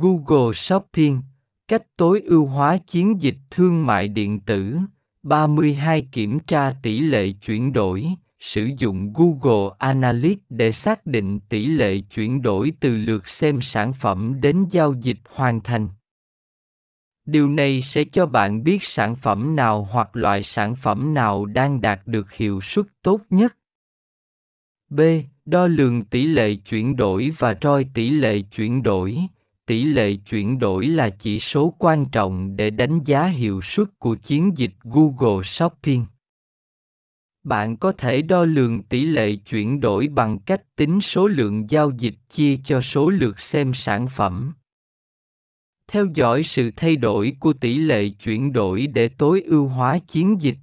Google Shopping, cách tối ưu hóa chiến dịch thương mại điện tử, 32 kiểm tra tỷ lệ chuyển đổi, sử dụng Google Analytics để xác định tỷ lệ chuyển đổi từ lượt xem sản phẩm đến giao dịch hoàn thành. Điều này sẽ cho bạn biết sản phẩm nào hoặc loại sản phẩm nào đang đạt được hiệu suất tốt nhất. B. Đo lường tỷ lệ chuyển đổi và ROI tỷ lệ chuyển đổi. Tỷ lệ chuyển đổi là chỉ số quan trọng để đánh giá hiệu suất của chiến dịch Google Shopping. Bạn có thể đo lường tỷ lệ chuyển đổi bằng cách tính số lượng giao dịch chia cho số lượt xem sản phẩm. Theo dõi sự thay đổi của tỷ lệ chuyển đổi để tối ưu hóa chiến dịch.